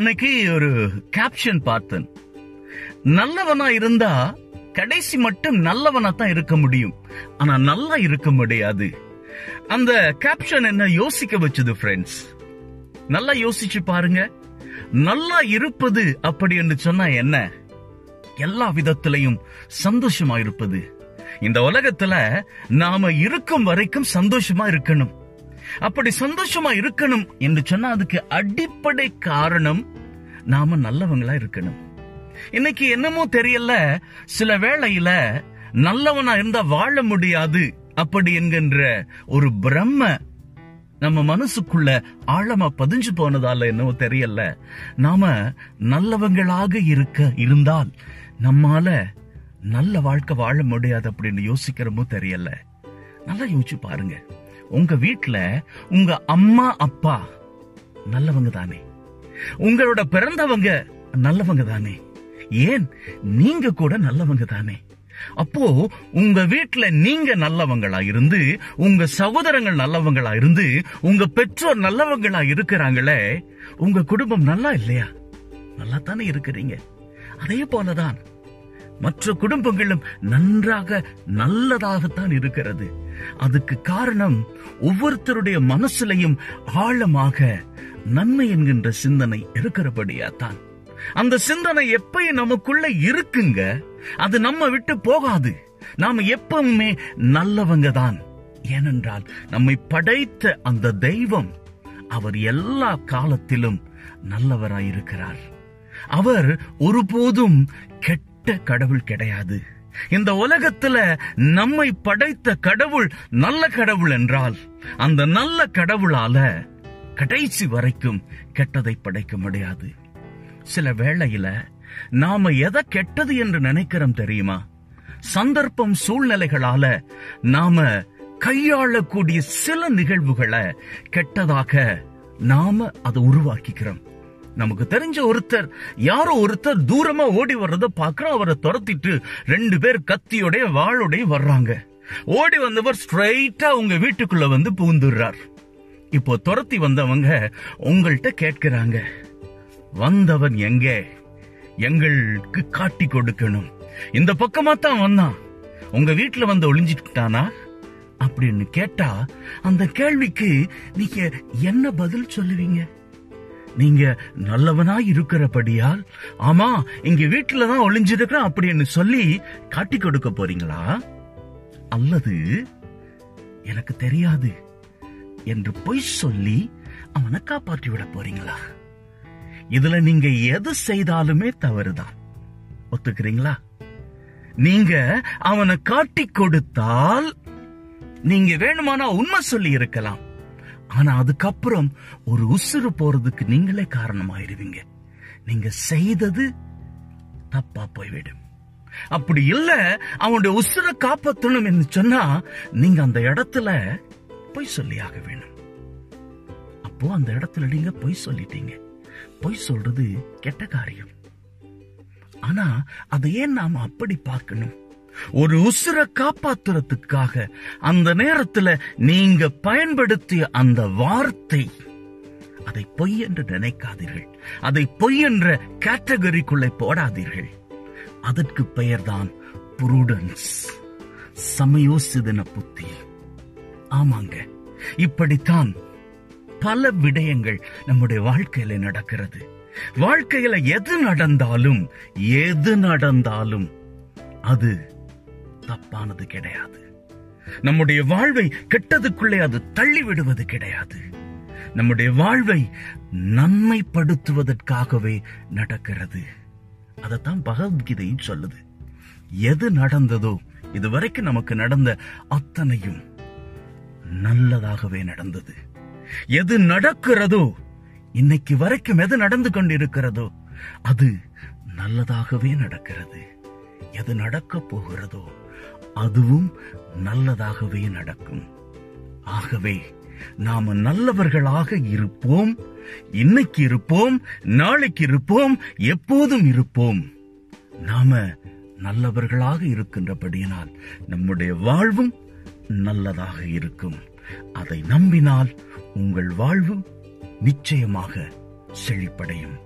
அன்னைக்கு ஒரு கேப்ஷன் பார்த்தேன். நல்லவனா இருந்தா கடைசி மட்டும் நல்லவனா தான் இருக்க முடியும். ஆனா நல்லா இருக்க முடியாது. அந்த கேப்ஷன் என்ன யோசிக்க வச்சது ஃப்ரெண்ட்ஸ் நல்லா யோசிச்சு பாருங்க. நல்லா இருப்பது அப்படி என்று சொன்னா என்ன? எல்லா விதத்திலையும் சந்தோஷமா இருப்பது. இந்த உலகத்துல நாம இருக்கும் வரைக்கும் சந்தோஷமா இருக்கணும். அப்படி சந்தோஷமா இருக்கணும் என்று சொன்னா அதுக்கு அடிப்படை காரணம் நாம நல்லவங்களா இருக்கணும். இன்னைக்கு என்னமோ தெரியல சில வேளையில நல்லவனா இருந்தா வாழ முடியாது அப்படி என்கின்ற ஒரு பிரம்ம நம்ம மனசுக்குள்ள ஆழமா பதிஞ்சு போனதால என்னவோ தெரியல. நாம நல்லவங்களாக இருக்க இருந்தால் நம்மால நல்ல வாழ்க்கை வாழ முடியாது அப்படின்னு யோசிக்கிறமோ தெரியல. நல்லா யோசிச்சு பாருங்க. உங்க வீட்டுல உங்க அம்மா அப்பா நல்லவங்க தானே? உங்களோட பிறந்தவங்க நல்லவங்க தானே? ஏன் நீங்க கூட நல்லவங்க தானே? அப்போ உங்க வீட்டுல நீங்க நல்லவங்களா இருந்து உங்க சகோதரங்கள் நல்லவங்களா இருந்து உங்க பெற்றோர் நல்லவங்களா இருக்கிறாங்களே உங்க குடும்பம் நல்லா இல்லையா? நல்லா தானே இருக்கிறீங்க. அதே போலதான் மற்ற குடும்பங்களும் நன்றாக நல்லதாகத்தான் இருக்கிறது. அதுக்கு காரணம் ஒவ்வொருத்தருடைய மனசுலையும் ஆழமாக நன்மை என்கின்ற சிந்தனை இருக்கிறபடியா தான் அந்த சிந்தனை எப்பயும் நமக்குள்ள இருக்குங்க அது நம்ம விட்டு போகாது. நாம எப்பவுமே நல்லவங்க தான் ஏனென்றால் நம்மை படைத்த அந்த தெய்வம் அவர் எல்லா காலத்திலும் நல்லவராயிருக்கிறார். அவர் ஒருபோதும் கெட்ட கெட்ட கடவுள் கிடையாது. இந்த உலகத்துல நம்மை படைத்த கடவுள் நல்ல கடவுள் என்றால் அந்த நல்ல கடவுளால கடைசி வரைக்கும் கெட்டதை படைக்க முடியாது. சில வேளையில நாம எதை கெட்டது என்று நினைக்கிறோம் தெரியுமா? சந்தர்ப்பம் சூழ்நிலைகளால நாம கையாளக்கூடிய சில நிகழ்வுகளை கெட்டதாக நாம அதை உருவாக்கிக்கிறோம். நமக்கு தெரிஞ்ச ஒருத்தர். யாரோ ஒருத்தர் தூரமா ஓடி வர்றத பாக்குறோம் அவரை துரத்திட்டு ரெண்டு பேர் கத்தியோடைய வாளோடைய வர்றாங்க. ஓடி வந்தவர் ஸ்ட்ரைட்டா உங்க வீட்டுக்குள்ள வந்து பூந்துடுறார் இப்போ துரத்தி வந்தவங்க உங்கள்கிட்ட கேட்கிறாங்க. வந்தவன் எங்கே? எங்களுக்கு காட்டி கொடுக்கணும். இந்த பக்கமா தான் வந்தான். உங்க வீட்டுல வந்து ஒளிஞ்சிட்டானா? அப்படின்னு கேட்டா அந்த கேள்விக்கு நீங்க என்ன பதில் சொல்லுவீங்க? நீங்க நல்லவனா இருக்கிறபடியால் ஆமா இங்க வீட்டுல தான் ஒளிஞ்சிருக்கிறேன் அப்படின்னு சொல்லி காட்டி கொடுக்க போறீங்களா? அல்லது எனக்கு தெரியாது என்று பொய் சொல்லி அவனை காப்பாற்றி விட போறீங்களா? இதுல நீங்க எது செய்தாலுமே தவறுதான். ஒத்துக்கிறீங்களா? நீங்க அவனை காட்டி கொடுத்தால் நீங்க வேணுமானா உண்மை சொல்லி இருக்கலாம். ஆனா அதுக்கப்புறம் ஒரு உசுறு போறதுக்கு நீங்களே காரணமாயிருவீங்க. நீங்க செய்தது தப்பா போய்விடும். அப்படி இல்ல அவனுடைய உசுரை காப்பாற்றணும் என்று சொன்னா நீங்க அந்த இடத்துல பொய் சொல்லியாக வேணும். அப்போ அந்த இடத்துல நீங்க பொய் சொல்லிட்டீங்க. பொய் சொல்றது கெட்ட காரியம். ஆனா அதை ஏன் நாம அப்படி பார்க்கணும்? ஒரு உசுரை காப்பாத்துறதுக்காக அந்த நேரத்துல நீங்க பயன்படுத்திய அந்த வார்த்தை. அதை பொய் என்று நினைக்காதீர்கள். அதை பொய் என்ற கேட்டகரிக்குள்ளே போடாதீர்கள். அதற்கு பெயர்தான் புரூடன்ஸ். சமயோசிதன புத்தி. ஆமாங்க. இப்படித்தான் பல விடயங்கள் நம்முடைய வாழ்க்கையில நடக்கிறது. வாழ்க்கையில எது நடந்தாலும் எது நடந்தாலும் அது தப்பானது கிடையாது. நம்முடைய வாழ்வை கெட்டதுக்குள்ளே அது தள்ளிவிடுவது கிடையாது. நம்முடைய வாழ்வை நன்மைப்படுத்துவதற்காகவே நடக்கிறது. அதைத்தான் பகவத்கீதையும் சொல்லுது. எது நடந்ததோ இதுவரைக்கும் நமக்கு நடந்த அத்தனையும் நல்லதாகவே நடந்தது. எது நடக்கிறதோ இன்னைக்கு வரைக்கும் எது நடந்து கொண்டிருக்கிறதோ அது நல்லதாகவே நடக்கிறது. எது நடக்க போகிறதோ அதுவும் நல்லதாகவே நடக்கும். ஆகவே நாம நல்லவர்களாக இருப்போம் இன்னைக்கு இருப்போம் நாளைக்கு இருப்போம் எப்போதும் இருப்போம். நாம நல்லவர்களாக இருக்கின்றபடியினால் நம்முடைய வாழ்வும் நல்லதாக இருக்கும். அதை நம்பினால் உங்கள் வாழ்வு நிச்சயமாக செழிப்படையும்.